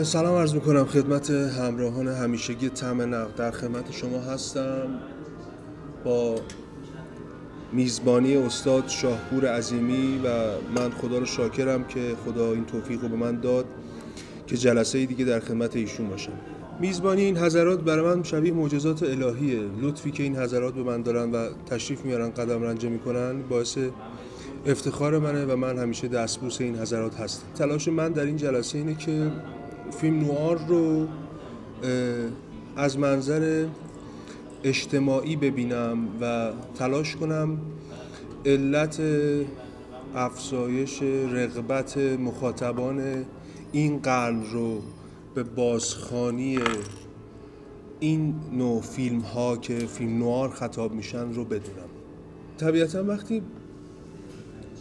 سلام عرض می‌کنم خدمت همراهان همیشگی تم نقد. در خدمت شما هستم با میزبانی استاد شاهپور عظیمی و من خدا رو شاکرم که خدا این توفیق رو به من داد که جلسه دیگه در خدمت ایشون باشم. میزبانی این حضرات برای من شبیه معجزات الهیه. لطفی که این حضرات به من دارن و تشریف میارن قدم رنجه می‌کنن باعث افتخار منه و من همیشه دستبوس این حضرات هستم. تلاش من در این جلسه اینه که فیلم نوار رو از منظر اجتماعی ببینم و تلاش کنم. علت افزایش رغبت مخاطبان این قرن رو به بازخانی این نوع فیلم ها که فیلم نوار خطاب میشن رو بدونم. طبیعتا وقتی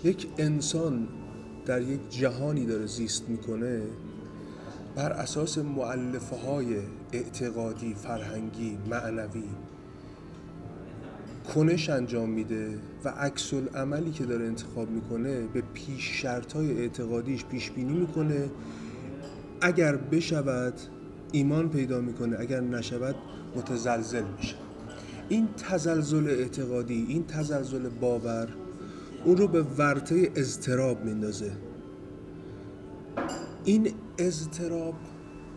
یک انسان در یک جهانی داره زیست می‌کنه بر اساس معلفه های اعتقادی، فرهنگی، معنوی کنش انجام میده و عکس عملی که داره انتخاب می‌کنه به پیش شرط های اعتقادیش پیش بینی می‌کنه. اگر بشود ایمان پیدا می‌کنه اگر نشود متزلزل میشه. این تزلزل اعتقادی این تزلزل باور اون رو به ورطه اضطراب میندازه. این اضطراب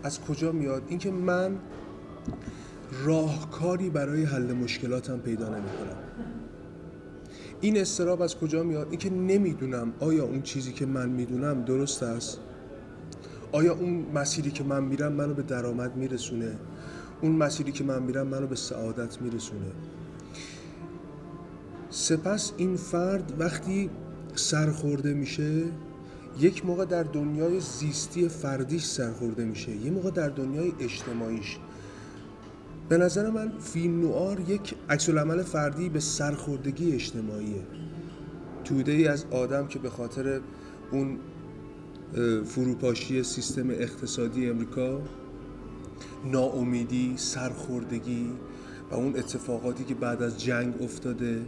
از کجا میاد؟ اینکه من راهکاری برای حل مشکلاتم پیدا نمی‌کنم. این استراب از کجا میاد؟ اینکه نمی‌دونم آیا اون چیزی که من می‌دونم درست است؟ آیا اون مسیری که من میرم منو به درآمد میرسونه؟ اون مسیری که من میرم منو به سعادت میرسونه؟ سپس این فرد وقتی سرخورده میشه یک موقع در دنیای زیستی فردیش سرخورده میشه یه موقع در دنیای اجتماعیش. به نظر من فیلم نوار یک عکس عمل فردی به سرخوردگی اجتماعیه. توده ای از آدم که به خاطر اون فروپاشی سیستم اقتصادی امریکا ناامیدی سرخوردگی و اون اتفاقاتی که بعد از جنگ افتاده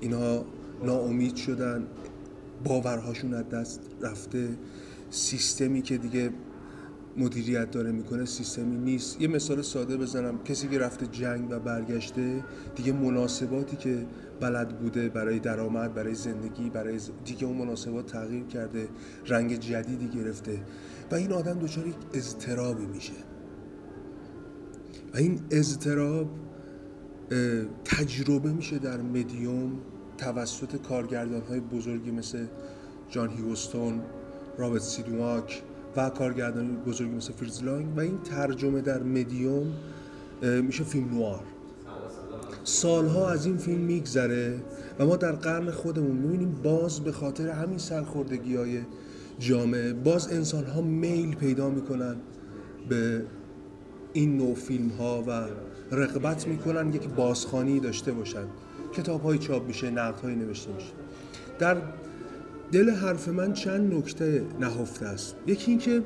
اینها ناامید شدن باورهاشون از دست رفته. سیستمی که دیگه مدیریت داره می‌کنه سیستمی نیست. یه مثال ساده بزنم. کسی که رفته جنگ و برگشته دیگه مناسباتی که بلد بوده برای درآمد برای زندگی برای دیگه اون مناسبات تغییر کرده رنگ جدیدی گرفته. و این آدم دچار یک اضطرابی میشه. و این اضطراب تجربه میشه در مدیوم. توسط کارگردان های بزرگی مثل جان هیوستون رابرت سیدواک و کارگردان بزرگی مثل فریز لانگ و این ترجمه در مدیوم میشه فیلم نوار. سالها از این فیلم میگذره و ما در قرن خودمون می‌بینیم باز به خاطر همین سرخوردگی های جامعه باز انسان ها میل پیدا می‌کنن به این نوع فیلم ها و رقبت می‌کنن یک بازخانی داشته باشن. کتاب های چاپ میشه نقد های نوشته میشه. در دل حرف من چند نکته نهفته است. یکی اینکه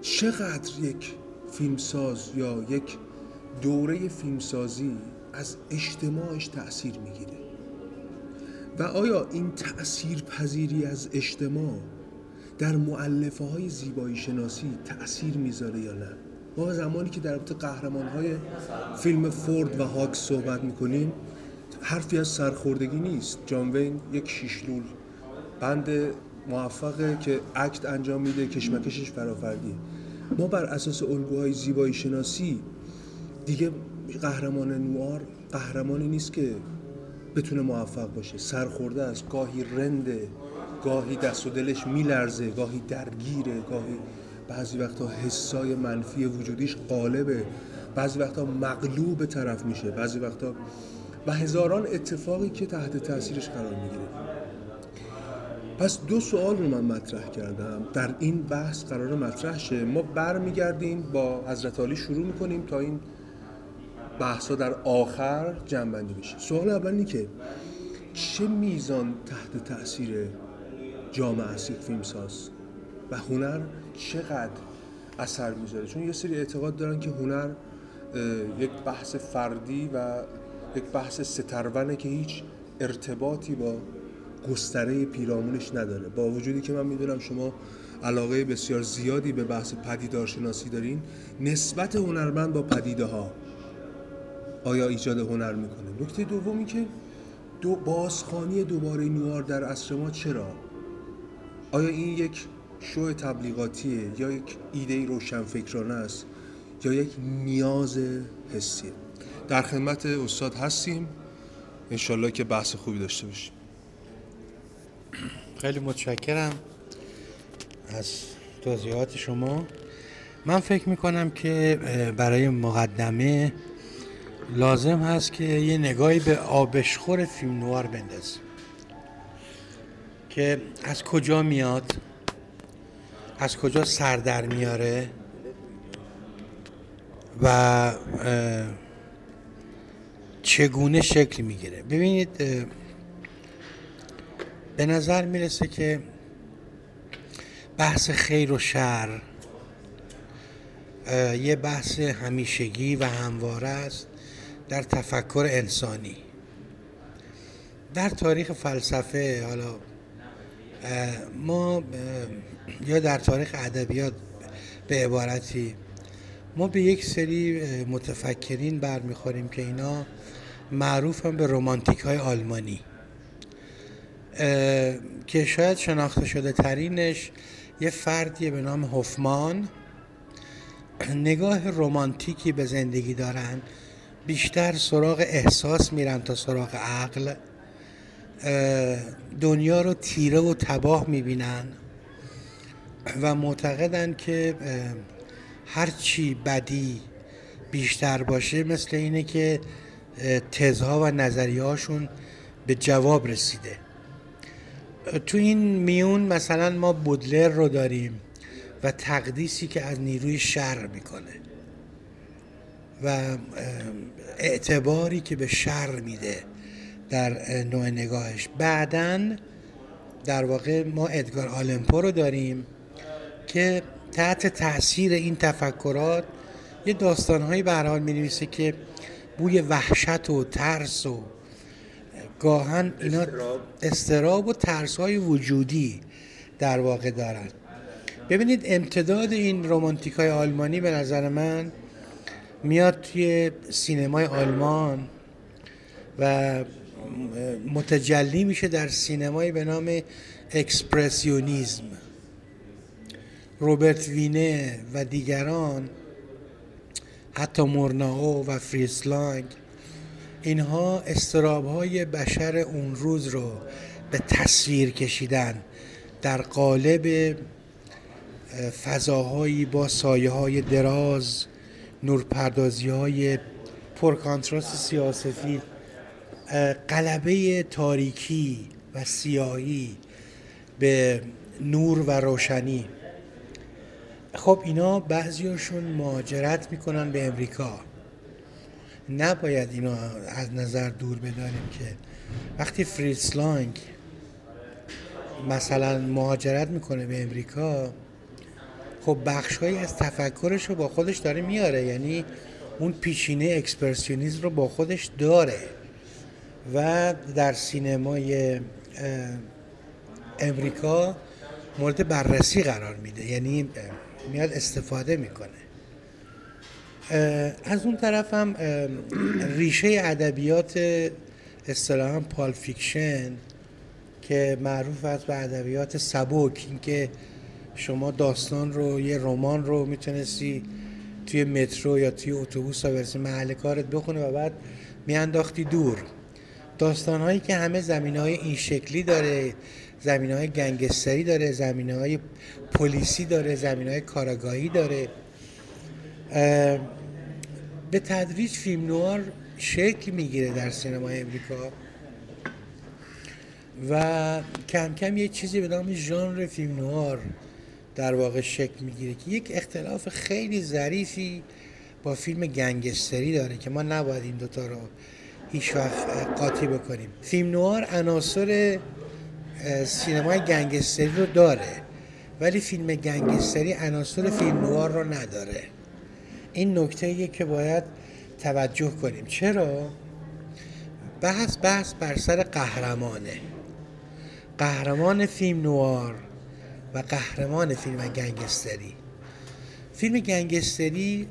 چقدر یک فیلمساز یا یک دوره فیلمسازی از اجتماعش تاثیر می‌گیره. و آیا این تأثیر پذیری از اجتماع در معلفه های زیبایی شناسی تأثیر می‌ذاره یا نه؟ ما زمانی که در رابطه قهرمان های فیلم فورد و هاکس صحبت می‌کنیم حرفی از سرخوردگی نیست. جان وین یک شیشلول. بند موفقه که اکت انجام میده کشمکشش فرافردیه. ما بر اساس الگوهای زیبایی شناسی دیگه قهرمان نوار قهرمانی نیست که بتونه موفق باشه. سرخورده است. گاهی رنده گاهی دست و دلش میلرزه گاهی درگیره گاهی بعضی وقتا حسای منفی وجودیش قالبه بعضی وقتا مغلوب طرف میشه. بعضی وقتا و هزاران اتفاقی که تحت تاثیرش قرار می‌گیره. پس دو سوال رو من مطرح کردم. در این بحث قرار مطرح شه. ما برمیگردیم با حضرت علی شروع می‌کنیم تا این بحثا در آخر جنبندی بشه. سوال اول اینه که چه میزان تحت تاثیر جامعه است یک فیلمساز و هنر چقدر اثر می‌ذاره؟ چون یه سری اعتقاد دارن که هنر یک بحث فردی و یک بحث سترونه که هیچ ارتباطی با گستره پیرامونش نداره. با وجودی که من می‌دونم شما علاقه بسیار زیادی به بحث پدیدارشناسی دارین نسبت هنرمند با پدیده ها آیا ایجاد هنر می‌کنه؟ نکته دومی که دو بازخانی دوباره نوار در عصر ما چرا؟ آیا این یک شو تبلیغاتیه یا یک ایده روشنفکرانه است یا یک نیاز حسیه؟ در خدمت استاد هستیم. انشالله که بحث خوبی داشته باشیم. خیلی متشکرم از توضیحات شما. من فکر می‌کنم که برای مقدمه لازم هست که یه نگاهی به آبشخور فیلم نوار بندازیم. که از کجا میاد؟ از کجا سر در میاره؟ و چگونه شکل می‌گیره. ببینید به نظر می‌رسه که بحث خیر و شر یه بحث همیشگی و همواره است در تفکر انسانی. در تاریخ فلسفه حالا ما یا در تاریخ ادبیات به عبارتی ما به یک سری متفکرین برمیخوریم که اینا معروف هم به رومانتیک های آلمانی که شاید شناخته شده ترینش یه فردیه به نام هفمان نگاه رومانتیکی به زندگی دارن بیشتر سراغ احساس میرن تا سراغ عقل. دنیا رو تیره و تباه می‌بینن و معتقدن که هرچی بدی بیشتر باشه مثل اینه که تزها و نظریه هاشون به جواب رسیده. تو این میون مثلا ما بودلر رو داریم و تقدیسی که از نیروی شر می‌کنه و اعتباری که به شر میده در نوع نگاهش. بعدا در واقع ما ادگار آلمپو رو داریم که تحت تاثیر این تفکرات یه داستانهایی به حال می که بوی وحشت و ترس و گاهاً اینا اضطراب. و ترس های وجودی در واقع دارن. ببینید امتداد این رومانتیک های آلمانی به نظر من میاد توی سینمای آلمان و متجلی میشه در سینمایی به نام اکسپرسیونیزم روبرت وینه و دیگران حتی مورناو و فریسلانگ اینها استراب های بشر اون روز رو به تصویر کشیدن در قالب فضاهایی با سایه های دراز نورپردازی های پرکانتراست سیاسفی قلبه تاریکی و سیاهی به نور و روشنی. خب اینا بعضیاشون مهاجرت می‌کنن به امریکا. نباید اینا از نظر دور بداریم که وقتی فریسلانگ مثلا مهاجرت می‌کنه به امریکا خب بخشهایی از تفکرش رو با خودش داره میاره. یعنی اون پیشینه اکسپرسیونیزم رو با خودش داره. و در سینمای امریکا مورد بررسی قرار میده. یعنی میاد استفاده می‌کنه. از اون طرف هم ریشه ادبیات اصطلاحا pulp fiction که معروف است به ادبیات سبک اینکه شما داستان رو یه رمان رو می‌تونستی توی مترو یا توی اتوبوس برسی محل کارت بخونه و بعد میانداختی دور. داستان هایی که همه زمین های این شکلی داره زمین های گنگستری داره زمین های پلیسی داره زمین های کاراگاهی داره. به تدریج فیلم نوار شکل می‌گیره در سینما امریکا و کم کم یه چیزی به نام ژانر فیلم نوار در واقع شکل می‌گیره که یک اختلاف خیلی ظریفی با فیلم گنگستری داره که ما نباید این دوتا رو هیچ وقت قاطی بکنیم. فیلم نوار عناصر سینمای گنگستری رو داره ولی فیلم گنگستری عناصر فیلم نوار رو نداره. این نکته که باید توجه کنیم. چرا؟ بحث بحث بر سر قهرمانه. قهرمان فیلم نوار و قهرمان فیلم گنگستری. فیلم گنگستری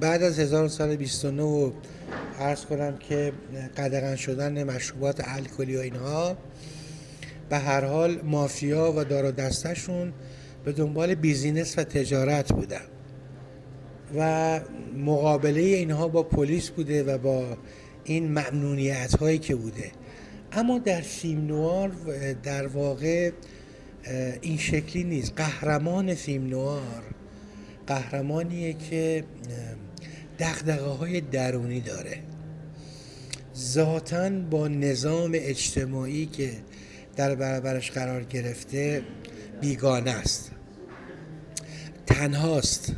بعد از 1929 عرض کنم که قدغن شدن مشروبات الکلی و اینها به هر حال مافیا و دار و دستشون به دنبال بیزینس و تجارت بودن و مقابله اینها با پلیس بوده و با این ممنونیت هایی که بوده. اما در فیلم نوار در واقع این شکلی نیست. قهرمان فیلم نوار قهرمانیه که دقدقه های درونی داره. ذاتا با نظام اجتماعی که در برابرش قرار گرفته بیگانه است. تنهاست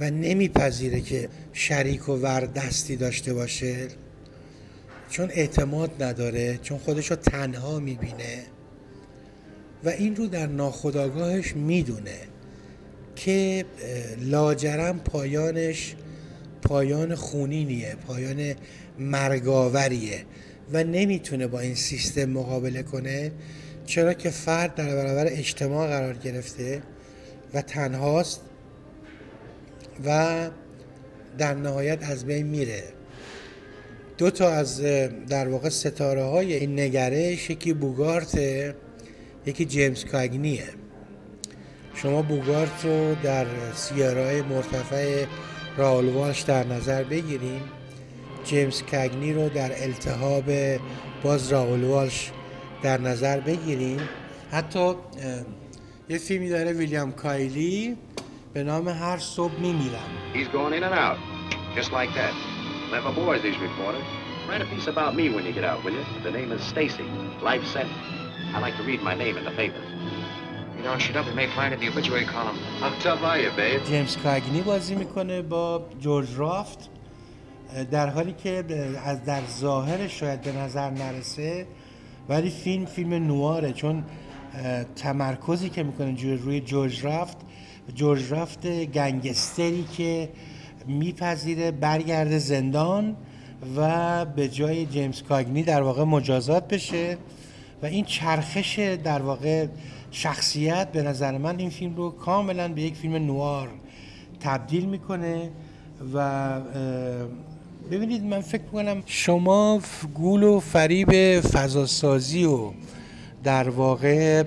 و نمیپذیره که شریک و وردستی داشته باشه. چون اعتماد نداره چون خودش رو تنها می‌بینه و این رو در ناخداگاهش می‌دونه که لاجرم پایانش پایان خونینیه پایان مرگاوریه و نمی‌تونه با این سیستم مقابله کنه. چرا که فرد در برابر اجتماع قرار گرفته و تنهاست و در نهایت از بین میره. دو تا از در واقع ستاره های این نگرش یکی بوگارت یکی جیمز کاگنیه. شما بوگارت رو در سیارهای مرتفع راولوالش در نظر بگیریم جیمز کگنی رو در التهاب باز راولوالش در نظر بگیریم حتی یه فیلمی داره ویلیام کایلی به نام هر صبح میمیرم He's going in and out, just like that. Clever boys, these reporters. Write a piece about me when you get out, will you? The name is Stacy. Life sentence. I like to read my name in the papers. جیمز کاگنی بازی می‌کنه با جورج رافت. در حالی که از در ظاهر شاید به نظر نرسه ولی فیلم فیلم نواره چون تمرکزی که می‌کنه روی جورج رافت جورج رافت گنگستری که میپذیره برگرده زندان و به جای جیمز کاگنی در واقع مجازات بشه. و این چرخش در واقع شخصیت به نظر من این فیلم رو کاملا به یک فیلم نوار تبدیل می‌کنه و ببینید من فکر کنم شما گول و فریب فضاسازی و در واقع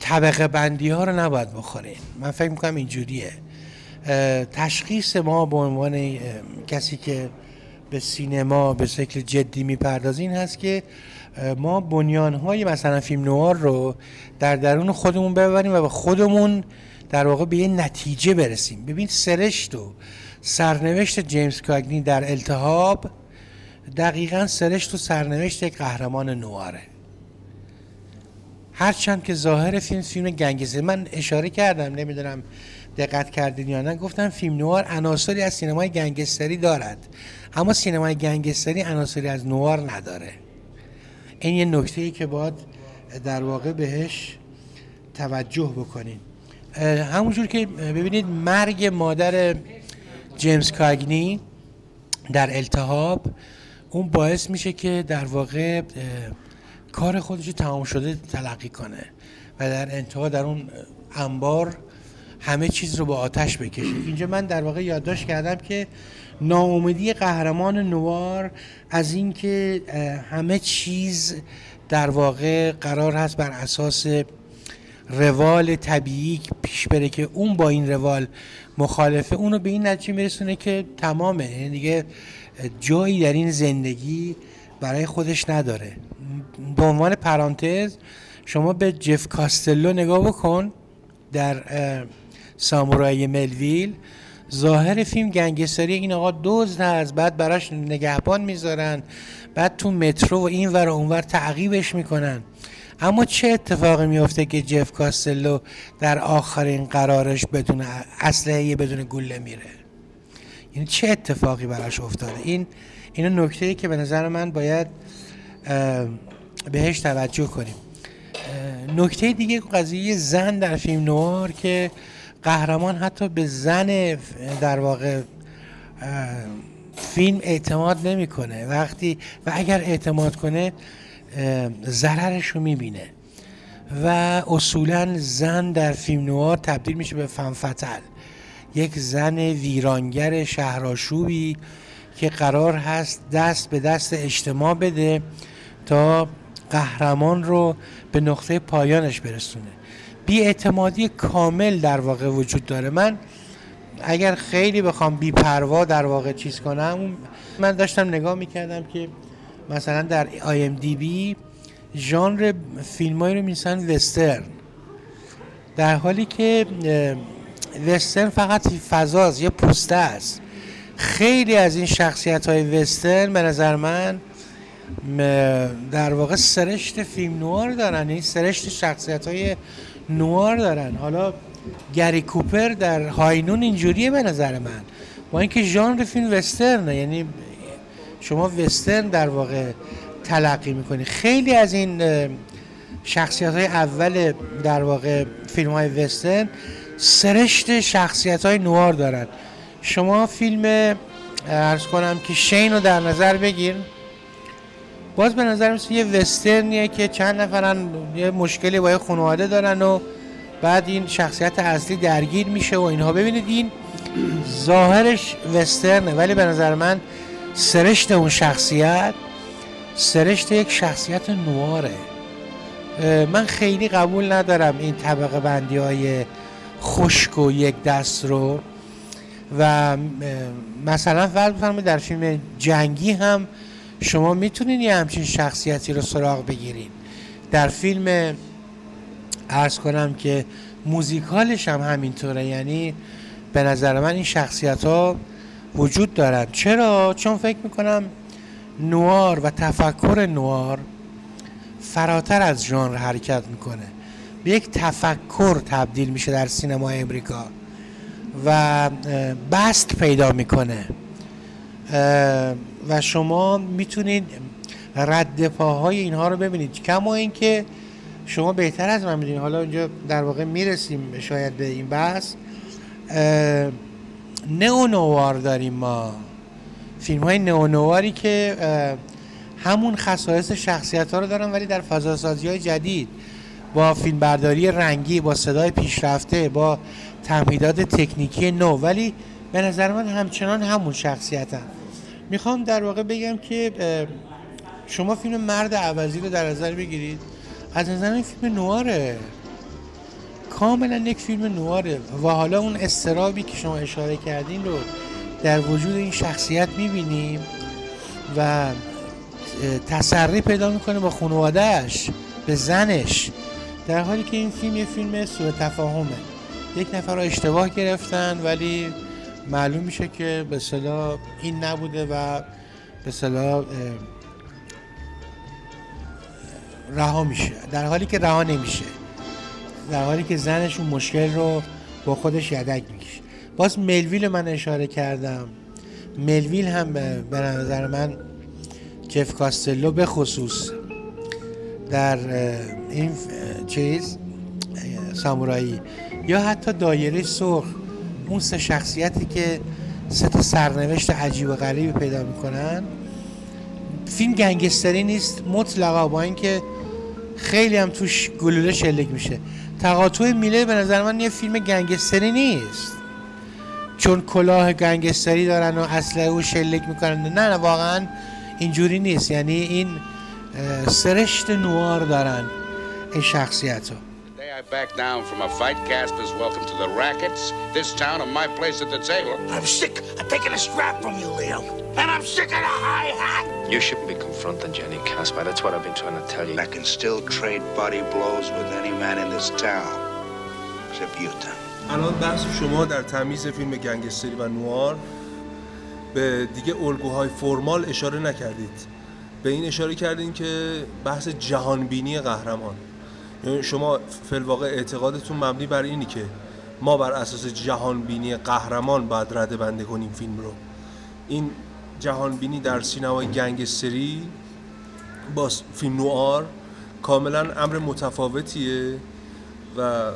طبقه بندی ها رو نباید بخورین. من فکر می‌کنم اینجوریه. تشخیص ما به عنوان کسی که به سینما به شکل جدی می‌پردازین هست که ما بنیان های مثلا فیلم نوار رو در درون خودمون ببریم و به خودمون در واقع به یه نتیجه برسیم. ببین سرشت و سرنوشت جیمز کاگنی در التهاب دقیقا سرشت و سرنوشت یک قهرمان نواره. هرچند که ظاهر فیلم فیلم گنگستری من اشاره کردم نمی‌دونم دقت کردین یا نه گفتم فیلم نوار عناصری از سینمای گنگستری دارد. اما سینمای گنگستری عناصری از نوار نداره. این یه نکته ای که باید در واقع بهش توجه بکنین همونجور که ببینید مرگ مادر جیمز کاگنی در التهاب اون باعث میشه که در واقع کار خودش تمام شده تلقی کنه و در انتها در اون انبار همه چیز رو با آتش بکشه. اینجا من در واقع یادداشت کردم که ناامیدی قهرمان نوار از اینکه همه چیز در واقع قرار هست بر اساس روال طبیعی پیش بره که اون با این روال مخالفه. اونو به این نتیجه میرسونه که تمامه. یعنی دیگه جایی در این زندگی برای خودش نداره. به عنوان پرانتز شما به جف کاستلو نگاه بکن در سامورای ملویل. ظاهر فیلم گنگستری این آقا دزد هست بعد براش نگهبان می‌ذارن. بعد تو مترو و این ور و اونور تعقیبش می‌کنن. اما چه اتفاقی میفته که جف کاستلو در آخرین قرارش بدون اسلحه بدون گله میره؟ یعنی چه اتفاقی براش افتاده؟ این اینو نکته ای که به نظر من باید بهش توجه کنیم. نکته دیگه قضیه زن در فیلم نوار که قهرمان حتی به زن در واقع فیلم اعتماد نمی‌کنه. وقتی و اگر اعتماد کنه ضررش رو می‌بینه. و اصولا زن در فیلم نوار تبدیل میشه به فنفتل یک زن ویرانگر شهراشوبی که قرار هست دست به دست اجتماع بده تا قهرمان رو به نقطه پایانش برسونه. اعتمادی کامل در واقع وجود داره. من اگر خیلی بخوام بی پروا در واقع چیز کنم من داشتم نگاه می‌کردم که مثلا در آی ام دی بی ژانر فیلمایی رو میسن وسترن. در حالی که وسترن فقط فضاست یه پوسته است. خیلی از این شخصیت های وسترن به نظر من در واقع سرشت فیلم نوار دارن. این یعنی سرشت شخصیت های نوار دارن. حالا گری کوپر در هاینون اینجوریه به نظر من. با اینکه ژانر فیلم وسترنه یعنی شما وسترن در واقع تلقی می‌کنی. خیلی از این شخصیت های اول در واقع فیلم های وسترن سرشت شخصیت های نوار دارن. شما فیلم ارز کنم که شین رو در نظر بگیر. باز به نظر مثل یه وسترنیه که چند نفرن یه مشکلی با یه خانواده دارن و بعد این شخصیت اصلی درگیر میشه و اینها. ببینید این ظاهرش وسترنه ولی به نظر من سرشت اون شخصیت سرشت یک شخصیت نواره. من خیلی قبول ندارم این طبقه بندی های خشک و یک دست رو. و مثلا فرض بفرمایید در فیلم جنگی هم شما می‌تونین یه همچین شخصیتی رو سراغ بگیرین. در فیلم ارز کنم که موزیکالش هم همینطوره. یعنی به نظر من این شخصیت ها وجود دارن. چرا؟ چون فکر می‌کنم نوار و تفکر نوار فراتر از ژانر حرکت می‌کنه. به یک تفکر تبدیل میشه در سینما امریکا و بست پیدا می‌کنه. و شما می‌تونید رد پاهای اینها رو ببینید. کما اینکه شما بهتر از من می‌دونید. حالا اینجا در واقع می‌رسیم شاید به این بحث. نوار داریم ما. فیلم های نواری که همون خصایص شخصیت ها رو دارن ولی در فضاسازی های جدید با فیلم برداری رنگی با صدای پیشرفته با تمهیدات تکنیکی نو. ولی به نظر من همچنان همون شخصیت هم. می‌خوام در واقع بگم که شما فیلم مرد عوضی رو در نظر بگیرید. از نظر این فیلم نواره. کاملا یک فیلم نواره و حالا اون استرابی که شما اشاره کردین رو در وجود این شخصیت می‌بینیم و تسری پیدا می‌کنه با خانوادهش به زنش. در حالی که این فیلم یه فیلم سوء تفاهمه. یک نفر رو اشتباه گرفتن ولی معلوم میشه که به صلاح این نبوده و به صلاح رها میشه. در حالی که رها نمیشه. در حالی که زنش اون مشکل رو با خودش یدک می‌کشه. باز ملویل من اشاره کردم. ملویل هم به نظر من جف کاستلو به خصوص در این چیز سامورایی یا حتی دایره سرخ اون سه شخصیتی که سه تا سرنوشت عجیب و غریبی پیدا می‌کنن. فیلم گنگستری نیست مطلقا با اینکه خیلی هم توش گلوله شلیک میشه. تقاطع میله به نظر من یه فیلم گنگستری نیست. چون کلاه گنگستری دارن و اسلحه و شلیک می‌کنن. نه نه واقعا اینجوری نیست. یعنی این سرشت نوار دارن این شخصیت رو I back down from a fight, Casper's welcome to the rackets, this town, and my place at the table. I'm sick of taking a scrap from you, Leo. And I'm sick of the high hat. You shouldn't be confronting Jenny Casper. That's what I've been trying to tell you. I can still trade body blows with any man in this town. Except you, Tom. الان بحث شما در تمیز فیلم گنگستری و نوار به دیگه الگوهای فرمال اشاره نکردید به این اشاره کردین که بحث جهانبینی قهرمان شما فلواقع اعتقادتون مبنی بر اینی که ما بر اساس جهانبینی قهرمان باید رده بنده کنیم فیلم رو. این جهانبینی در سینمای گنگستری با فیلم نوار کاملا امر متفاوتیه و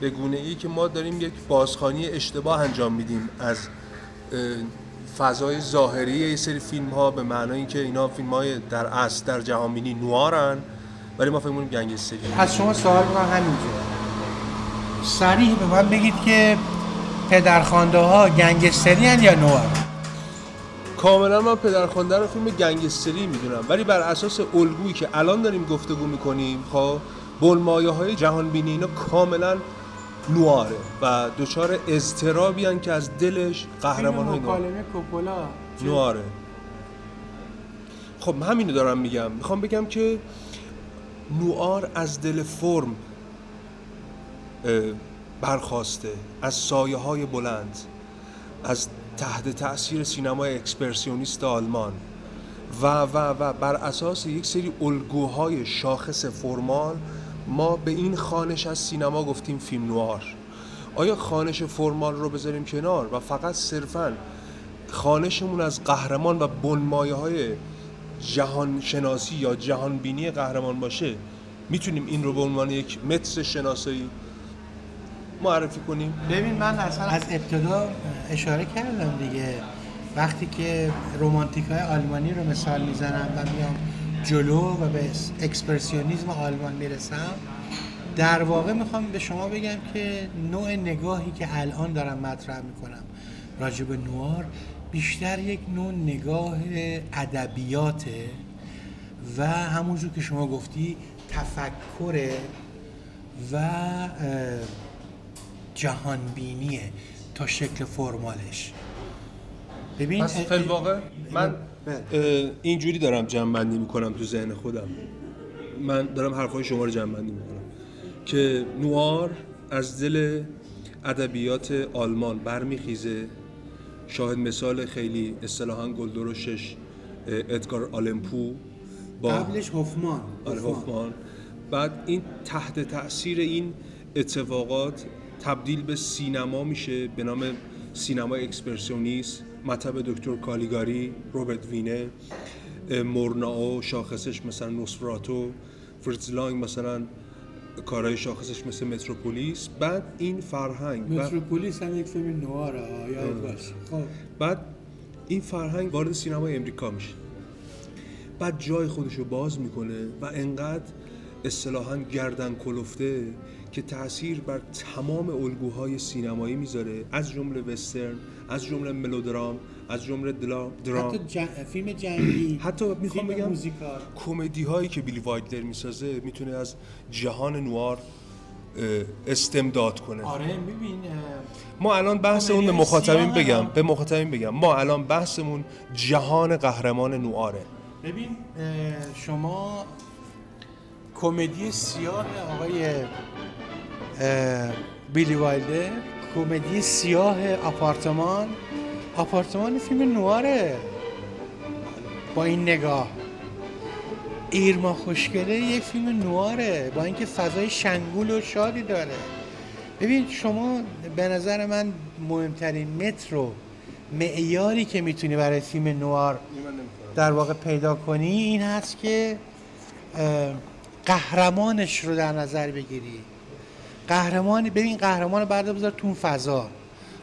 به گونه ای که ما داریم یک بازخانی اشتباه انجام میدیم از فضای ظاهری یه سری فیلم ها به معنای که اینا فیلم های در اصل در جهانبینی نوارن ولی ما فکر می‌کنیم گنگستری از شما سوال می‌کنم همینجا سریح به من بگید که پدرخوانده ها گنگستری هن یا نوار؟ کاملا من پدرخوانده رو فیلم گنگستری می‌دونم. ولی بر اساس الگویی که الان داریم گفتگو می‌کنیم خب بلمایه های جهان بینی اینا کاملا نواره و دچار اضطرابی هن که از دلش قهرمان های نوار کوپولا. نواره. خب همینو دارم میگم. می‌خوام بگم که نوار از دل فرم برخواسته از سایه های بلند از تحت تاثیر سینمای اکسپرسیونیست آلمان و و و بر اساس یک سری الگوهای شاخص فرمال ما به این خانش از سینما گفتیم فیلم نوار. آیا خانش فرمال رو بذاریم کنار و فقط صرفاً خانشمون از قهرمان و بنمایه های جهان شناسی یا جهان بینی قهرمان باشه می‌تونیم این رو به عنوان یک متر شناسایی معرفی کنیم. ببین من اصلا از ابتدا اشاره کردم دیگه. وقتی که رومانتیک های آلمانی رو مثال می‌زنم و میام جلو و به اکسپرسیونیزم آلمان می‌رسم در واقع می‌خوام به شما بگم که نوع نگاهی که الان دارم مطرح می‌کنم راجع به نوار بیشتر یک نوع نگاه ادبیاته و همونجور که شما گفتی تفکره و جهانبینیه تا شکل فرمالش. ببین پس فی الواقع من اینجوری دارم جمع می‌کنم تو ذهن خودم. من دارم حرفای شما رو جمع می‌کنم که نوار از دل ادبیات آلمان برمیخیزه. شاهد مثال خیلی اصطلاحا گلدرشش اه، ادگار آلمپو با قبلش هوفمان. آره هوفمان. بعد این تحت تاثیر این اتفاقات تبدیل به سینما میشه به نام سینما اکسپرسیونیست مطب دکتر کالیگاری روبرت وینه مورناو شاخصش مثلا نوسفراتو فریتز لانگ مثلا کارهای شاخصش مثل متروپولیس. بعد این فرهنگ متروپولیس هم یک فیلم نواره یاد باش خب. بعد این فرهنگ وارد سینمای امریکا میشه. بعد جای خودش رو باز می‌کنه و انقدر اصطلاحا گردن کلفته که تاثیر بر تمام الگوهای سینمایی می‌ذاره. از جمله وسترن از جمله ملودرام از جمله دلا- درام حتی جن... فیلم جنگی حتی می‌خوام بگم کمدی هایی که بیلی وایدلر می‌سازه می‌تونه از جهان نوار استمداد کنه. آره میبین ما الان بحثمون به کمدی مخاطبین بگم هم. به مخاطبین بگم. ما الان بحثمون جهان قهرمان نواره. ببین شما کمدی سیاه آقای بیلی وایلدر کمدی سیاه آپارتمان آپارتمان فیلم نواره. با این نگاه. ایرما خوشگله یک فیلم نواره. با اینکه فضای شنگول و شادی داره. ببین شما به نظر من مهمترین متر و معیاری که می‌تونی برای فیلم نوار در واقع پیدا کنی این هست که قهرمانش رو در نظر بگیری. قهرمان ببین قهرمان رو بعد بذار تو فضا.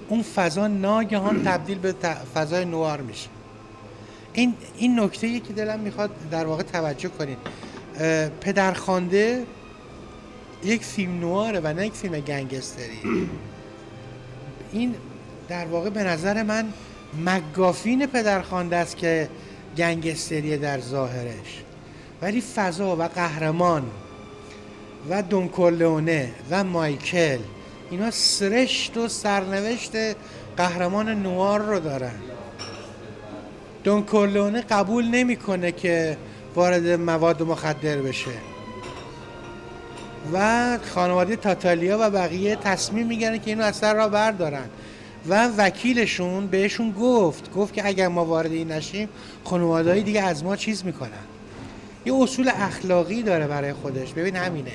اون فضا ناگهان تبدیل به فضای نوار میشه. این این نکته که دلم می‌خواد در واقع توجه کنید پدرخوانده یک فیلم نواره و نه یک فیلم گنگستری. این در واقع به نظر من مگافین پدرخوانده است که گنگستری در ظاهرش. ولی فضا و قهرمان و دون کورلئونه و مایکل اینا سرشت و سرنوشت قهرمان نوار رو دارن. دون کورلئونه قبول نمی‌کنه که وارد مواد مخدر بشه. و خانواده تاتالیا و بقیه تصمیم می‌گیرن که اینو از سر را بردارن. و وکیلشون بهشون گفت گفت که اگر ما وارد این نشیم خانواده دیگه از ما چیز می‌کنن. یه اصول اخلاقی داره برای خودش. ببین همینه.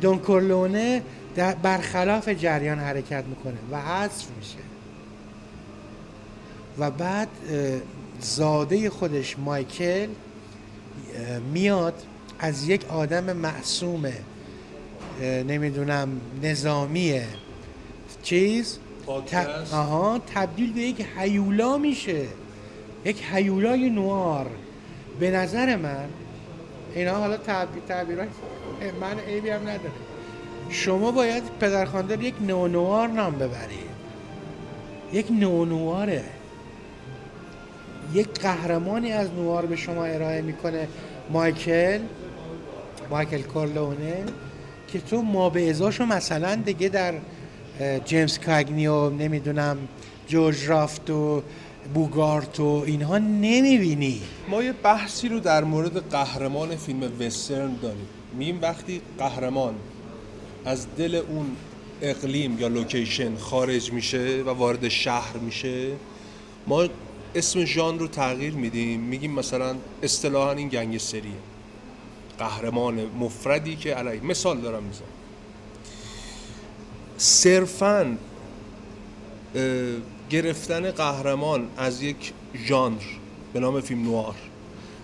دون کورلونه در برخلاف جریان حرکت می‌کنه و حذف میشه. و بعد زاده خودش مایکل میاد از یک آدم معصوم نمی‌دونم نظامی چیز پادکست. آها تبدیل به یک هیولا میشه. یک هیولای نوار. به نظر من اینا حالا تعبیر تعبیرای من عیبی هم نداره. شما باید پدرخوانده رو یک نونوار نام ببرید. یک نونواره یک قهرمانی از نوار به شما ارائه می‌کنه مایکل مایکل کورلونه که تو ما به ازاشو مثلا دیگه در جیمز کاگنی و نمی‌دونم جورج رافت و بوگارت و اینها نمی‌بینی. ما یه بحثی رو در مورد قهرمان فیلم وسترن داریم. میگیم وقتی قهرمان از دل اون اقلیم یا لوکیشن خارج میشه و وارد شهر میشه. ما اسم ژان رو تغییر میدیم. میگیم مثلا اصطلاحا این گنگستریه قهرمان مفردی که علیه مثال دارم می‌زنم. صرفا گرفتن قهرمان از یک ژانر به نام فیلم نوار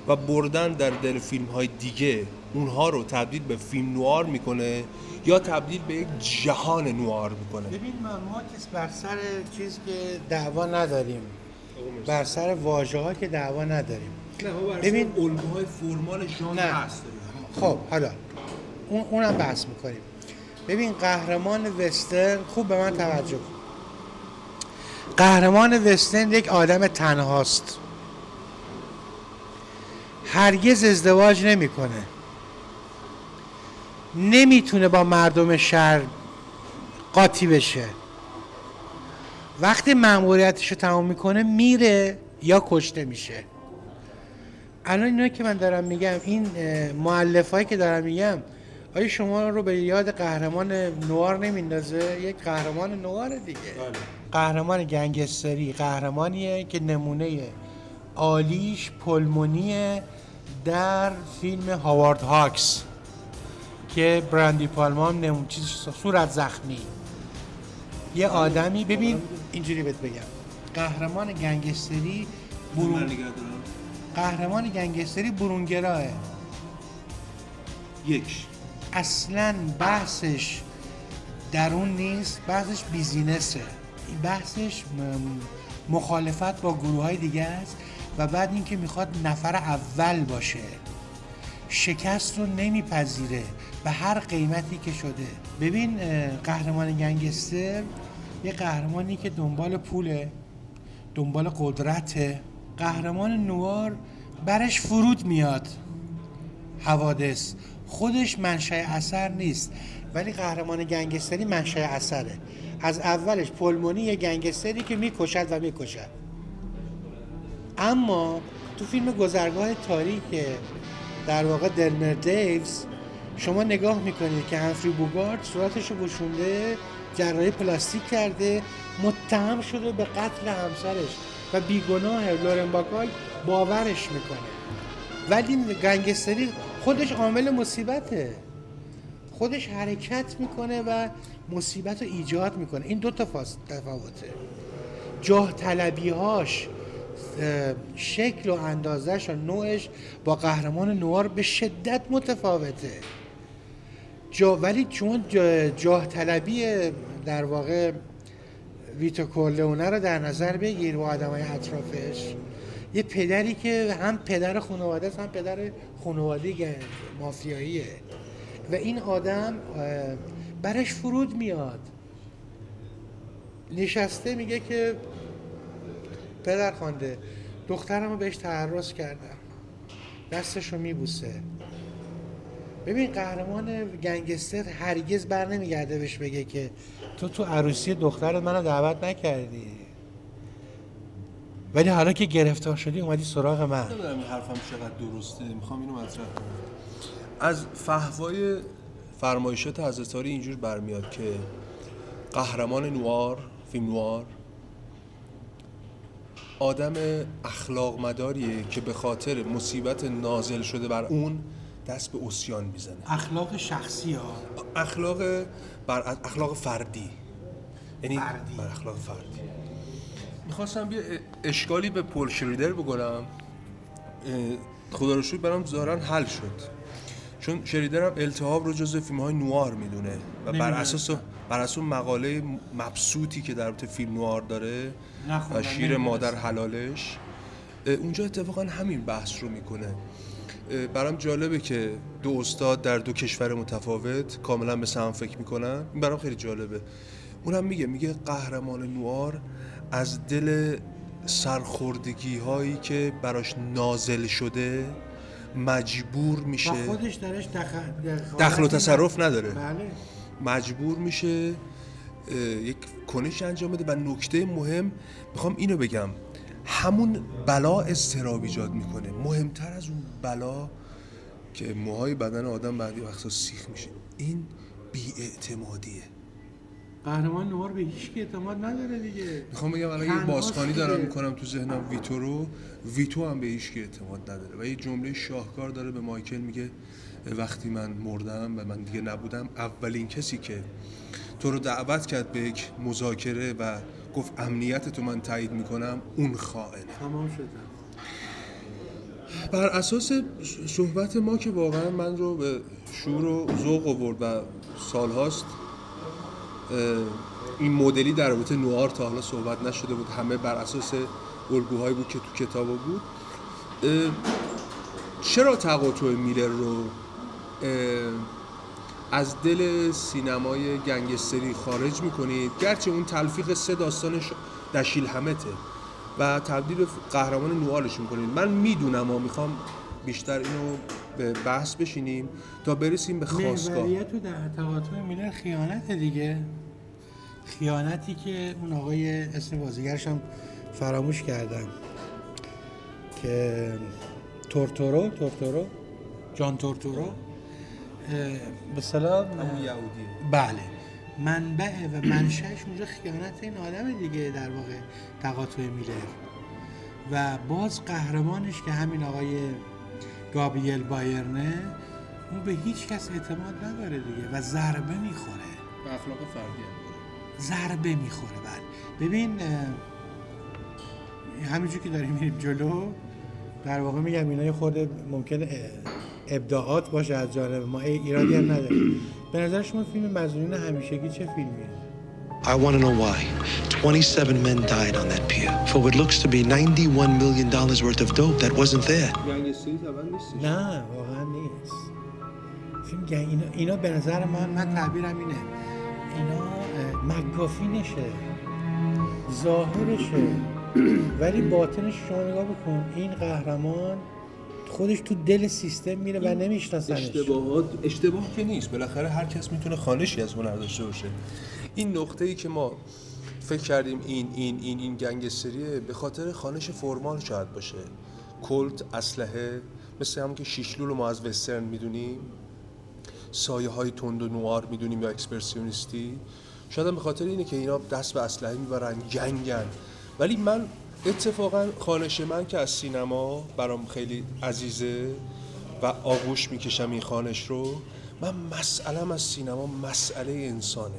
و بردن در دل فیلم های دیگه اونها رو تبدیل به فیلم نوار می‌کنه یا تبدیل به یک جهان نوار می‌کنه. ببین ما ما که بر سر چیز که دعوا نداریم بر سر واژه ها که دعوا نداریم. ببین- الگوهای فرمال ژانر. هست خب حالا. اون اونم بحث می‌کنیم. ببین قهرمان وسترن خوب به من توجه کن. قهرمان وسترن یک آدم تنهاست. هرگز ازدواج نمی‌کنه. نمی‌تونه با مردم شهر قاطی بشه. وقتی مأموریتش رو تمام می‌کنه میره یا کشته میشه. الان اینا که من دارم میگم این معلف هایی که دارم میگم آیا شما رو به یاد قهرمان نوار نمیندازه؟ یک قهرمان نوار دیگه. قهرمان گنگستری قهرمانیه که نمونه عالیش پلمونیه در فیلم هاوارد هاکس. که برندی پالما هم نمون چیز صورت زخمی. یه آدمی ببین اینجوری بهت بگم. قهرمان گنگستری برون قهرمان گنگستری برونگراه. یک. اصلا بحثش درون نیست بحثش بیزینسه. بحثش مخالفت با گروه های دیگه است و بعد اینکه می‌خواد نفر اول باشه شکست رو نمیپذیره. به هر قیمتی که شده. ببین قهرمان گنگستر یه قهرمانی که دنبال پوله دنبال قدرته. قهرمان نوار برش فرود میاد. حوادث. خودش منشأ اثر نیست. ولی قهرمان گنگستری منشأ اثره. از اولش پل مونی یه گنگستری که می‌کشد و می‌کشد. اما تو فیلم گذرگاه تاریک در واقع دلمر دیوز شما نگاه می‌کنید که همفری بوگارد صورتش رو گشونده جراحی پلاستیک کرده متهم شده به قتل همسرش و بیگناه لورن باکال باورش می‌کنه. ولی گنگستری خودش عامل مصیبته. خودش حرکت می‌کنه و مصیبت رو ایجاد می‌کنه. این دو تا تفاوته. جاه طلبی هاش شکل و اندازش و نوعش با قهرمان نوار به شدت متفاوته. جا ولی چون جا- جاه طلبی در واقع ویتو کورلئونه رو در نظر بگیر با آدمای اطرافش یه پدری که هم پدر خانواده هم پدر خانواده مافیاییه. و این آدم برش فرود میاد. نشسته میگه که پدر خوانده دخترم رو بهش تعرض کردم. دستش رو میبوسه. ببین قهرمان گنگستر هرگز بر نمیگرده بهش بگه که تو تو عروسی دخترت منو دعوت نکردی. ولی حالا که گرفتار شدی اومدی سراغ من. نمی‌دونم این حرفم چقدر درسته. می‌خوام اینو مطرح کنم. از فهوای فرمایشات حضرت عالی اینجور برمیاد که قهرمان نوار فیلم نوار آدم اخلاق مداریه که به خاطر مصیبت نازل شده بر اون دست به اسیان می‌زنه. اخلاق شخصی ها. اخلاق بر اخلاق فردی. یعنی فردی. بر اخلاق فردی. می‌خواستم یه اشکالی به پول شریدر بکنم اه، خدا رو شکر برام ظاهرا حل شد. چون شریدر هم التهاب رو جزو فیلم های نوار می‌دونه و بر اساس بر اساس مقاله مبسوطی که در فیلم نوار داره و شیر. مادر حلالش اونجا اتفاقا همین بحث رو می‌کنه. برام جالبه که دو استاد در دو کشور متفاوت کاملا به هم فکر می‌کنن. این برام خیلی جالبه. اونم میگه میگه قهرمان نوار از دل سرخوردگی هایی که براش نازل شده مجبور میشه. و خودش درش دخ... دخل و تصرف نداره. بله. مجبور میشه یک کنش انجام بده. و نکته مهم می‌خوام اینو بگم. همون بلا استراب ایجاد می‌کنه. مهمتر از اون بلا که موهای بدن آدم بعدی وقتا سیخ میشه. این بیاعتمادیه. قهرمان نوار به هیچ اعتماد نداره دیگه. می‌خوام بگم الان یه تنهاست بازخوانی دارم. می‌کنم تو ذهنم. ویتو رو ویتو هم به هیچ اعتماد نداره. و یه جمله شاهکار داره به مایکل میگه وقتی من مردم و من دیگه نبودم اولین کسی که تو رو دعوت کرد به یک مذاکره و گفت امنیت تو من تایید می‌کنم اون خائنه. تمام شده. بر اساس صحبت ما که واقعا من رو به شور و ذوق آورد و سالهاست این مدلی در رابطه نوار تا حالا صحبت نشده بود. همه بر اساس الگوهایی بود که تو کتابا بود. چرا تقاطع میلر رو از دل سینمای گنگستری خارج می‌کنید. گرچه اون تلفیق سه داستانش دشیل همته و تبدیل قهرمان نوارش می‌کنید. من می‌دونم و می‌خوام بیشتر اینو به بحث بشینیم تا برسیم به خواستگاه. محوریت تو در تقاطع میلر خیانت دیگه. خیانتی که اون آقای اسم بازیگرش هم فراموش کردم که تورتورو تورتورو جان تورتورو. به صلاح بله. منبع و منشأش اونجا خیانت این آدم دیگه در واقع تقاطع میلر و باز قهرمانش که همین آقای گابریل بایرنه اون به هیچ کس اعتماد نداره دیگه و ضربه می‌خوره. به اخلاق فردی ضربه می‌خوره بله. ببین همینجور که داریم میریم جلو در واقع میگم اینا یه خورده ممکنه ابداعات باشه از جانب ما. ای- ایرادی هم نداره. به نظر شما فیلم مظنون همیشگی چه فیلمیه؟ I want to know why. 27 men died on that pier for what looks to be 91 million dollars worth of dope that wasn't there. نه واقعا نیست. فیلم گنگ- اینا, اینا به نظر من من تعبیرم اینه. اینا مگافینشه ظاهرشه. ولی باطنش شما نگاه بکن. این قهرمان خودش تو دل سیستم میره و نمیشناسنش. اشتباهات اشتباه که نیست. بالاخره هر کس می‌تونه خانشی از هنر داشته باشه. این نقطه ای که ما فکر کردیم این این این این گنگستریه به خاطر خانش فرمال شاید باشه. کلت اسلحه مثل همون که شیشلو رو ما از وسترن می‌دونیم. سایه های تند و نوار می‌دونیم یا اکسپرسیونیستی. شاید هم به خاطر اینه که اینا دست به اسلحه می‌برن گنگن ولی من اتفاقا خانش من که از سینما برام خیلی عزیزه و آغوش می‌کشم این خانش رو من مسئلم از سینما مسئله انسانه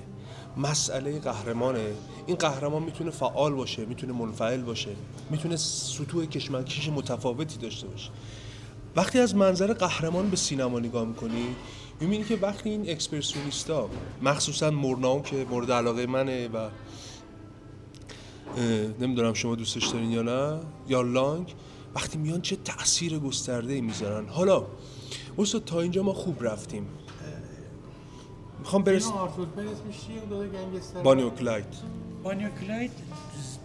مسئله قهرمانه. این قهرمان می‌تونه فعال باشه می‌تونه منفعل باشه می‌تونه سطوح کشمکش متفاوتی داشته باشه. وقتی از منظر قهرمان به سینما نگاه می‌کنی می‌بینی که وقتی این اکسپرسیونیستا مخصوصا مورناو که مورد علاقه منه و نمی‌دونم شما دوستش دارین یا نه یا لانگ. وقتی میان چه تاثیر گسترده ای می‌ذارن. حالا استاد تا اینجا ما خوب رفتیم. می‌خوام برس فیلم آرتور پرز میشه یک دو گنگستر. بانی و کلاید بانیو کلاید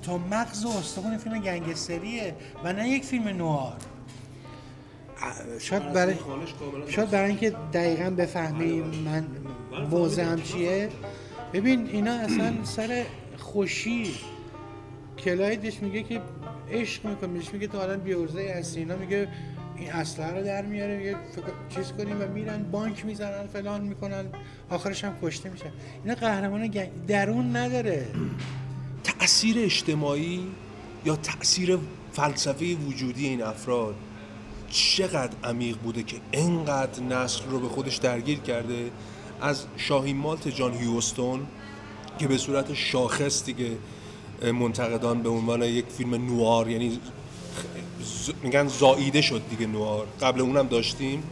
تا مغز و استخون فیلم گنگستریه و نه یک فیلم نوار. شاید برای شاید برای اینکه دقیقا بفهمیم من موضعم چیه. ببین اینا اصلا سر خوشی کلایدش میگه که عشق می‌کنه بهش میگه تو آدم بیورزه هستی. اینا میگه این اسلحه رو در میاره. میگه چیز کنیم و میرن بانک می‌زنن فلان می‌کنن. آخرش هم کشته میشن اینا قهرمان درون نداره. تأثیر اجتماعی یا تأثیر فلسفه وجودی این افراد چقدر عمیق بوده که انقدر نسل رو به خودش درگیر کرده؟ از شاهین مالت جان هیوستون که به صورت شاخص دیگه منتقدان به عنوان یک فیلم نوار یعنی ز- میگن زاییده شد دیگه نوار. قبل اونم داشتیم.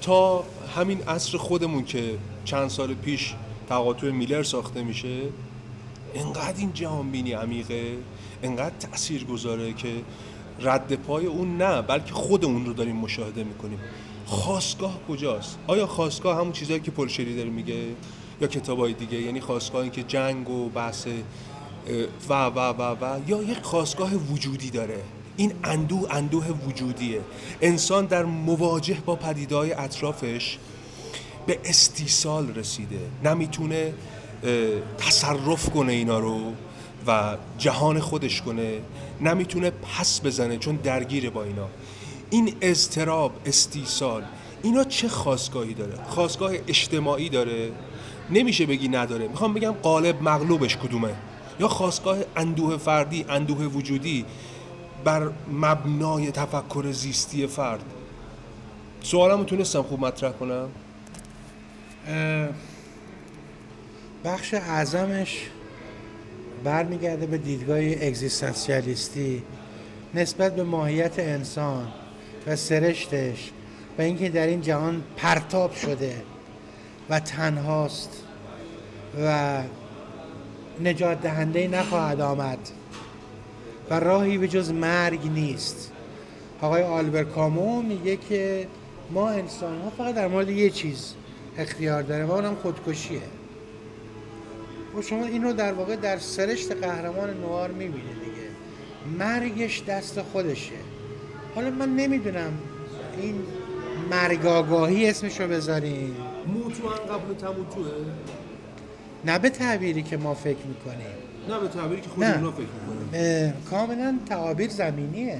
تا همین عصر خودمون که چند سال پیش تقاطع میلر ساخته میشه انقدر این جهان بینی عمیقه انقدر تأثیر گذاره که رد پای اون نه بلکه خود اون رو داریم مشاهده می‌کنیم. خواستگاه کجاست؟ آیا خواستگاه همون چیزهایی که پلشری داره میگه یا کتابای دیگه؟ یعنی خواستگاه این که جنگ و بحث و و و و یا یک خواستگاه وجودی داره. این اندوه اندوه وجودیه. انسان در مواجه با پدیدهای اطرافش به استیصال رسیده. نمی‌تونه تصرف کنه اینا رو و جهان خودش کنه. نمی‌تونه پس بزنه چون درگیره با اینا. این اضطراب استیصال اینا چه خواستگاهی داره؟ خواستگاه اجتماعی داره. نمیشه بگی نداره. می‌خوام بگم قالب مغلوبش کدومه. یا خواستگاه اندوه فردی اندوه وجودی بر مبنای تفکر زیستی فرد؟ سوالمو تونستم خوب مطرح کنم. بخش اعظمش برمیگرده به دیدگاه اگزیستانسیالیستی نسبت به ماهیت انسان و سرشتش و اینکه در این جهان پرتاب شده و تنهاست و نجات دهنده نخواهد آمد و راهی به جز مرگ نیست. آقای آلبر کامو میگه که ما انسان ها فقط در مورد یه چیز اختیار داریم و اونم خودکشیه. و شما اینو در واقع در سرشت قهرمان نوار می‌بینید دیگه. مرگش دست خودشه. حالا من نمی‌دونم این مرگ آگاهی اسمشو بذاریم موتو ان قبل تموتوه. نه به تعبیری که ما فکر می‌کنیم. نه به تعبیری که خود نه. اونا فکر می‌کنن اه، کاملا تعابیر زمینیه.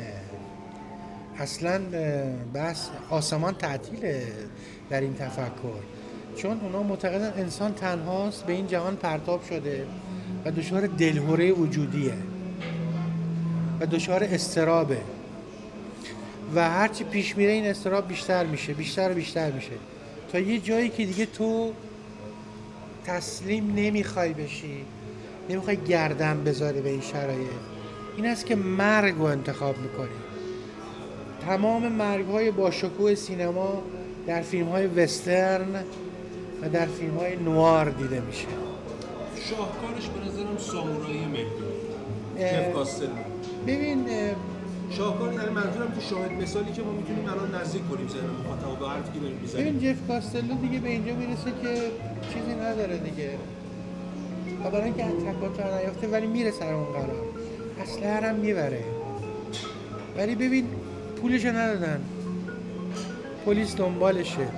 اصلا بس آسمان تعطیله در این تفکر. چون اونا معتقدن انسان تنهاست به این جهان پرتاب شده و دچار دلهوره وجودیه و دچار استرابه. و هرچی پیش میره این استراب بیشتر میشه بیشتر و بیشتر میشه. تا یه جایی که دیگه تو تسلیم نمی‌خوای بشی. نمی‌خوای گردن بذاری به این شرایط. این است که مرگ رو انتخاب می‌کنی. تمام مرگ های با شکوه سینما در فیلم های وسترن و در فیلم های نوار دیده میشه. شاهکارش به نظرم سامورایی مهدی. ببین اه، شاهکار یعنی منظورم که شاهد مثالی که ما می‌تونیم الان نزدیک کنیم ذهن مخاطب به حرفی که داریم می‌زنیم. جف کاستلو دیگه به اینجا می‌رسه که چیزی نداره دیگه. و برای اینکه تکاتر نیافته ولی میره سر اون قرار. اسلحه هم می‌بره. ولی ببین پولش ندادن. پلیس دنبالشه.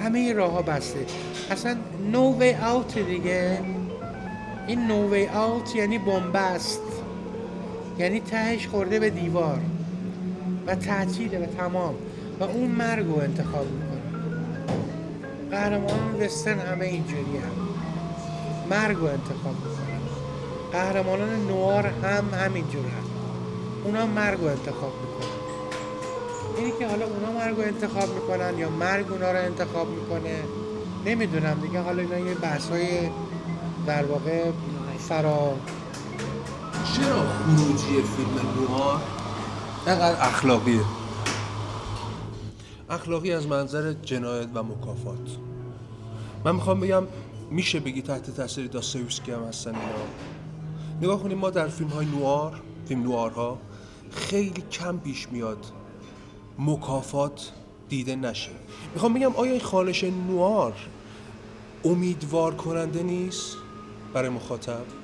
همه راه ها بسته. اصلا نو وی اوت دیگه. این نو وی اوت یعنی بنبست یعنی تهش خورده به دیوار و تعطیله و تمام و اون مرگ رو انتخاب می‌کنه. قهرمانان وسترن همه اینجوری هم. مرگ رو انتخاب می‌کنن. قهرمانان نوار هم همینجور هم. اونا مرگ رو انتخاب می‌کنن. اینی که حالا اونا مرگ رو انتخاب می‌کنن یا مرگ اونا رو انتخاب می‌کنه نمی‌دونم دیگه. حالا اینا یه بحث های در واقع فرا چرا خروجی فیلم نوار اینقدر اخلاقیه؟ اخلاقی از منظر جنایت و مکافات. من می‌خوام بگم میشه بگی تحت تاثیر داستایوفسکی هم هستن اینا. نگاه کنیم ما در فیلم های نوار فیلم نوارها خیلی کم پیش میاد مکافات دیده نشه. می‌خوام بگم آیا این خانش نوار امیدوار کننده نیست برای مخاطب؟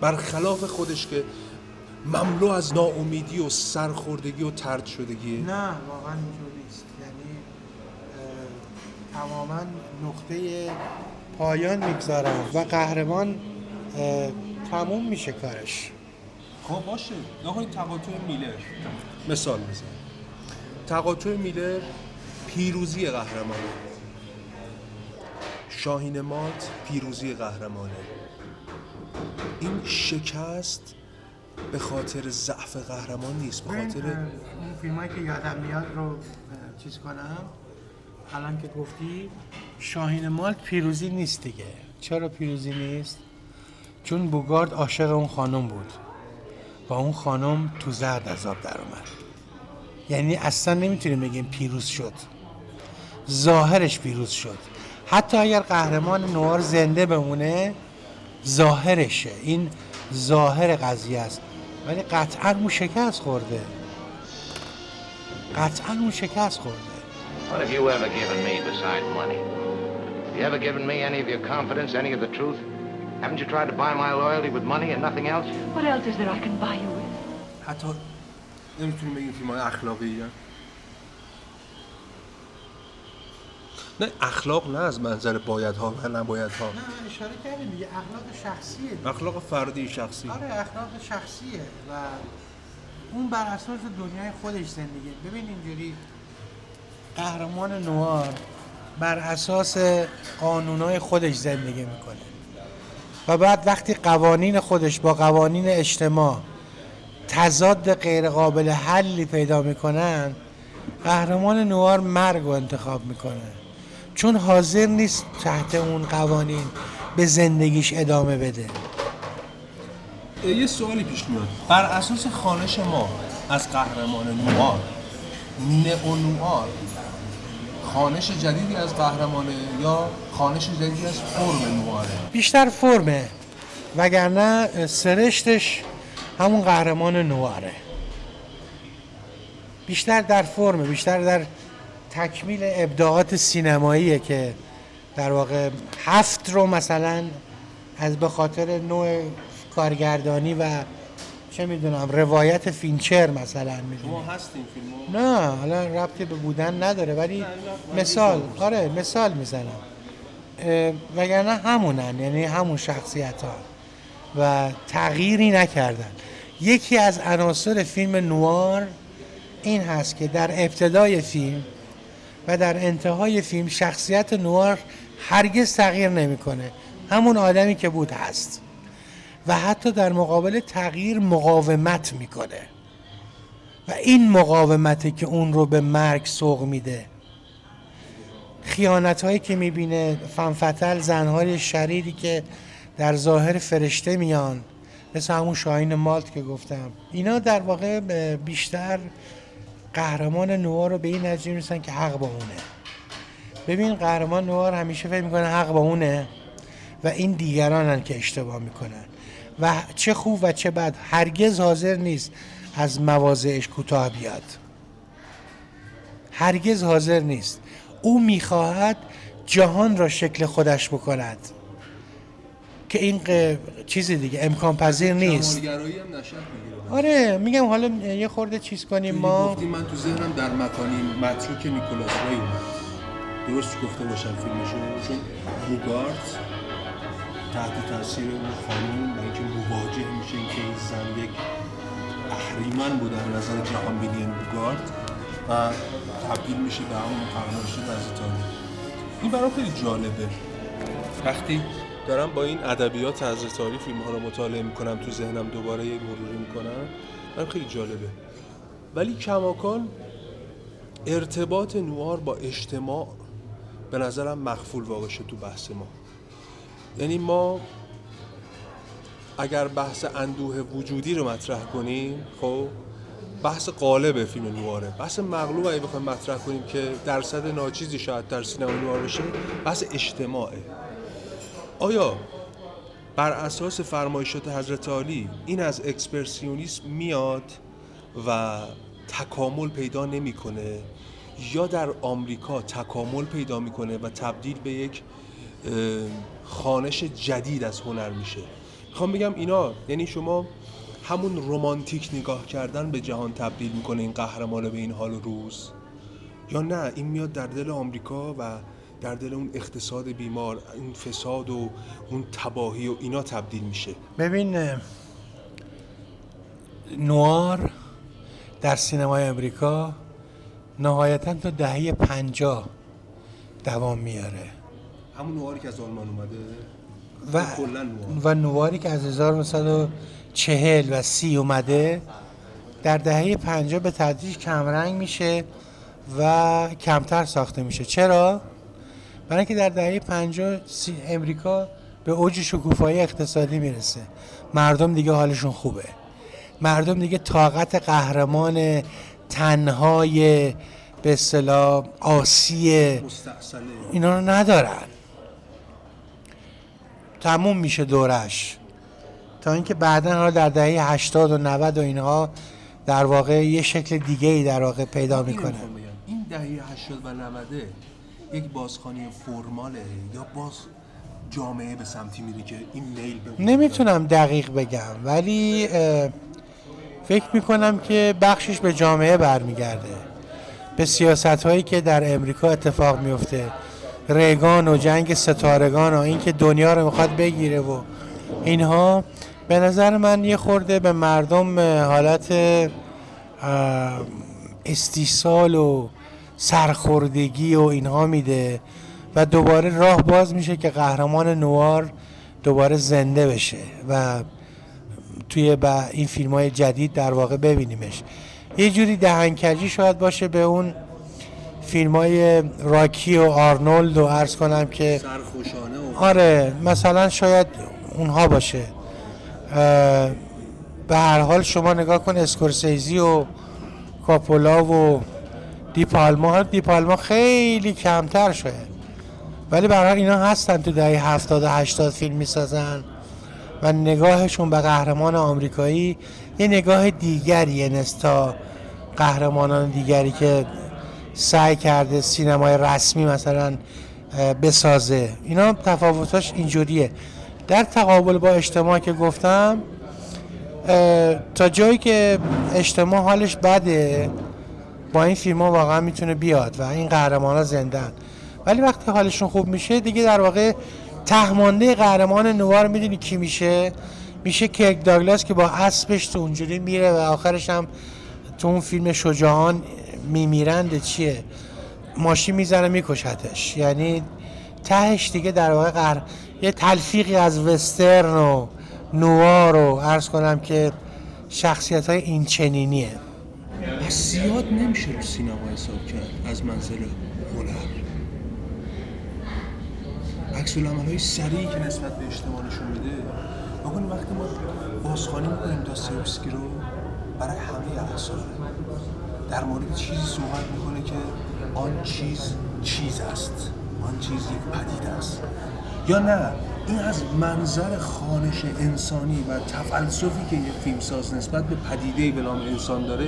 برخلاف خودش که مملو از ناامیدی و سرخوردگی و ترد شدگیه. نه واقعا اینجوری نیست. یعنی تماما نقطه پایان می‌گذارن و قهرمان تموم میشه کارش. خب باشه. نکنید تقاطع میلر. مثال بزن. تقاطع میلر پیروزی قهرمانه. شاهین مات پیروزی قهرمانه. این شکست به خاطر ضعف قهرمان نیست به خاطر اون فیلم هایی که یادم میاد رو چیز کنم. الان که گفتی شاهین مالت پیروزی نیست دیگه. چرا پیروزی نیست؟ چون بوگارد عاشق اون خانم بود. و اون خانم تو زرد عذاب در اومد. یعنی اصلا نمی‌تونیم بگیم پیروز شد. ظاهرش پیروز شد. حتی اگر قهرمان نوار زنده بمونه ظاهرشه این ظاهر قضیه است ولی قطعا اون شکست خورده قطعا اون شکست خورده What have you ever given me besides money? You ever given me any of your confidence, any of the truth? Haven't you tried to buy my loyalty with money and nothing else? What else is there I can buy you with? حتی نمی‌تونیم بگیم فیلم های اخلاقی نه اخلاق نه از منظر باید ها و نباید ها نه اشاره کردیم دیگه اخلاق شخصیه. اخلاق فردی شخصی. آره اخلاق شخصیه و اون بر اساس دنیای خودش زندگی ببین اینجوری قهرمان نوار بر اساس قانونای خودش زندگی می‌کنه. و بعد وقتی قوانین خودش با قوانین اجتماع تضاد غیر قابل حلی پیدا می‌کنن قهرمان نوار مرگ رو انتخاب می‌کنه. چون حاضر نیست تحت اون قوانین به زندگیش ادامه بده. یه سوالی پیش میاد. بر اساس خانش ما از قهرمان نوار نئو نوار خانش جدیدی از قهرمانه یا خانش جدیدی از فرم نواره؟ بیشتر فرمه وگرنه سرشتش همون قهرمان نواره. بیشتر در فرمه بیشتر در تکمیل ابداعات سینماییه که در واقع هفت رو مثلا از به خاطر نوع کارگردانی و چه می‌دونم روایت فینچر مثلا می‌دونم شما هستین فیلمو نه حالا ربطی به بودن نداره ولی مثال آره مثال می‌زنم. وگرنه همونن یعنی همون شخصیت ها و تغییری نکردن. یکی از عناصر فیلم نوار این هست که در ابتدای فیلم و در انتهای فیلم شخصیت نوار هرگز تغییر نمی‌کنه. همون آدمی که بود هست. و حتی در مقابل تغییر مقاومت می‌کنه. و این مقاومته که اون رو به مرگ سوق میده. خیانت هایی که می‌بینه فنفتل زنهای شریری که در ظاهر فرشته میان. مثل همون شاهین مالت که گفتم. اینا در واقع بیشتر قهرمان نوار رو به این نتیجه می‌رسن که حق با اونه. ببین قهرمان نوار همیشه فکر می‌کنه حق با اونه و این دیگرانن که اشتباه می‌کنن. و چه خوب و چه بد هرگز حاضر نیست از مواضعش کوتاه بیاد. هرگز حاضر نیست. او می‌خواهد جهان را شکل خودش بکند. که این ق- چیزی دیگه امکان پذیر نیست هم آره میگم حالا یه خورده چیز کنیم ما گفتیم من تو ذهنم در مکانی متروک نیکولاس رای اومد. درست گفته باشم فیلمشو چون بوگارت تحت تاثیر اون خانوم و اینکه مواجه میشه اینکه این زن یک اهریمن بود در نظر جهان بینی این بوگارت و تبدیل میشه به همون شده از این برام خیلی جالبه. وقتی دارم با این ادبیات حضرت عالی فیلم ها رو مطالعه می‌کنم تو ذهنم دوباره یک مروری می‌کنم. برام خیلی جالبه. ولی کماکان ارتباط نوار با اجتماع به نظرم مخفول واقع شد تو بحث ما. یعنی ما اگر بحث اندوه وجودی رو مطرح کنیم خب بحث قالب فیلم نواره. بحث مغلوب اگه بخوایم مطرح کنیم که درصد ناچیزی شاید در سینما نوار بشه بحث اجتماعه. آیا بر اساس فرمایشات حضرت عالی این از اکسپرسیونیسم میاد و تکامل پیدا نمی‌کنه یا در آمریکا تکامل پیدا می‌کنه و تبدیل به یک خانش جدید از هنر میشه؟ می‌خوام بگم اینا یعنی شما همون رومانتیک نگاه کردن به جهان تبدیل می‌کنه این قهرمان به این حال و روز. یا نه این میاد در دل آمریکا و در دل اون اقتصاد بیمار این فساد و اون تباهی و اینا تبدیل میشه ببین نوار در سینمای امریکا نهایتا تا دهه پنجاه دوام میاره همون نواری که از آلمان اومده و, نوار. و نواری که از 1940 و سی اومده در دهه 50 به تدریج کمرنگ میشه و کمتر ساخته میشه چرا؟ برای اینکه در دهه 50 سی- امریکا به اوج شکوفایی اقتصادی می‌رسه. مردم دیگه حالشون خوبه. مردم دیگه طاقت قهرمان تنهای به اصطلاح آسی اینا رو ندارن. تموم میشه دورش. تا اینکه بعدا حالا در دهه 80 و 90 و اینها در واقع یه شکل دیگه ای در واقع پیدا می‌کنه. این دهه 80 و 90 یک بازخوانی فرماله یا باز جامعه به سمتی میره که این میل به نمی‌تونم دقیق بگم ولی فکر می‌کنم که بخشش به جامعه برمیگرده. به سیاست هایی که در امریکا اتفاق میفته ریگان و جنگ ستارگان و اینکه دنیا رو می‌خواد بگیره و اینها به نظر من یه خورده به مردم حالت استیصال و سرخوردگی و اینها میده و دوباره راه باز میشه که قهرمان نوار دوباره زنده بشه و توی با این فیلم های جدید در واقع ببینیمش. یه جوری دهنکجی شاید باشه به اون فیلم های راکی و آرنولد و عرض کنم که سرخوشانه آره مثلا شاید اونها باشه. به هر حال شما نگاه کن اسکورسیزی و کاپولا و دیپالما دیپالما خیلی کمتر شده. ولی برای اینا هستن تو دهه 70 و 80 فیلم می‌سازن و نگاهشون به قهرمان آمریکایی یه نگاه دیگریه نستا قهرمانان دیگری که سعی کرده سینمای رسمی مثلا بسازه. اینا تفاوتاش اینجوریه. در تقابل با اجتماع که گفتم تا جایی که اجتماع حالش بده با این فیلم واقعا می‌تونه بیاد و این قهرمان ها زندن. ولی وقتی حالشون خوب میشه دیگه در واقع تهمانده قهرمان نوار می‌دونی کی میشه؟ میشه کرک داگلاس که با اسبش تو اونجوری میره و آخرش هم تو اون فیلم شجاعان میمیرند چیه؟ ماشین می‌زنه میکشتش. یعنی تهش دیگه در واقع قهر... یه تلفیقی از وسترن و نوار و عرض کنم که شخصیت های این چنینیه و زیاد نمیشه رو سینما حساب کرد از منظر هنر. عکس های سریعی که نسبت به اجتماع نشون میده بکنیم وقتی ما بازخوانی می‌کنیم داستایوفسکی رو برای همه اعصار در مورد چیزی صحبت می‌کنه که آن چیز چیز است آن چیز یک پدیده است. یا نه؟ این از منظر خانش انسانی و تفلسفی که یک فیلمساز نسبت به پدیده به نام انسان داره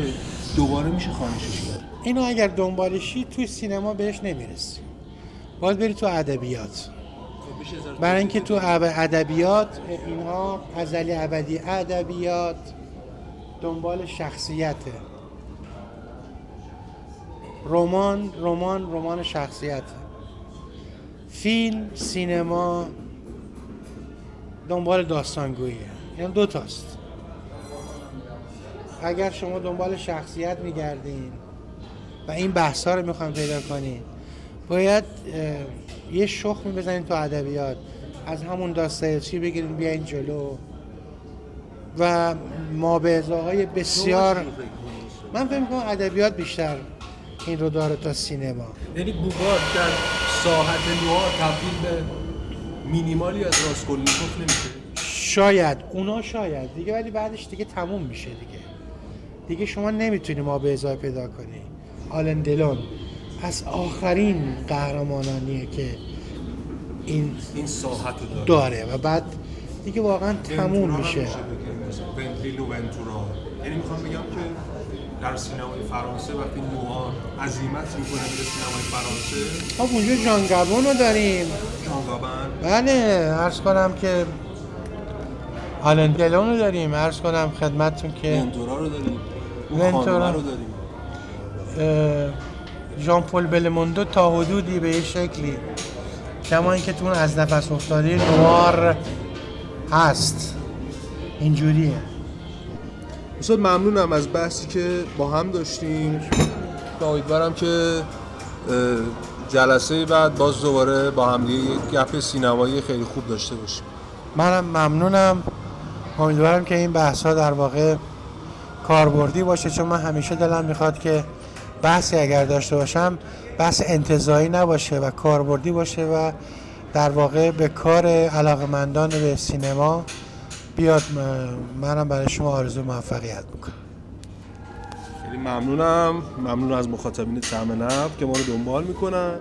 دوباره میشه خانشش کرد. اینو اگر دنبالشی توی سینما بهش نمی‌رسی. باید بری تو ادبیات. برای اینکه تو ادبیات اینها ازلی ابدی ادبیات دنبال شخصیته رمان رمان رمان شخصیته فیلم سینما دنبال داستانگوییه این دو تاست. اگر شما دنبال شخصیت میگردین و این بحث ها رو می‌خواین پیدا کنین باید یه شخمی بزنین تو ادبیات. از همون داستایوفسکی بگیرین بیاین جلو. و مابعضه های بسیار من فکر می‌کنم ادبیات بیشتر این رو داره تا سینما. یعنی بوگار در ساحت نوار تبدیل به مینیمالی از راسکولنیکوف نمیشه. شاید. اونا شاید. دیگه ولی بعدش دیگه تموم میشه دیگه. دیگه شما نمی‌تونی ما به ازای پیدا کنی. آلن دلون. از آخرین قهرمانانیه که این این ساحت رو داره. داره و بعد دیگه واقعا تموم میشه. ونتورا یعنی می‌خوام بگم که در سینمای فرانسه وقتی نوار عظیمت می‌کنه به سینمای فرانسه. خب اونجا جان رو داریم. جان گابن بله عرض کنم که آلن دلون رو داریم. عرض کنم خدمتتون که ونتورا رو داریم. ونتورا. خانومه رو داریم. ژان پل بلموندو تا حدودی به یه شکلی. کما اینکه تو اون از نفس افتاده نوار هست. اینجوریه. استاد ممنونم از بحثی که با هم داشتیم. امیدوارم که جلسه بعد باز دوباره با هم یک گپ سینمایی خیلی خوب داشته باشیم. منم ممنونم. امیدوارم که این بحث ها در واقع کاربردی باشه چون من همیشه دلم می‌خواد که بحثی اگر داشته باشم بحث انتظایی نباشه و کاربردی باشه و در واقع به کار علاقمندان به سینما بیاد منم برای شما آرزو موفقیت می‌کنم. خیلی ممنونم. ممنون از مخاطبین نب که ما رو دنبال می‌کنن.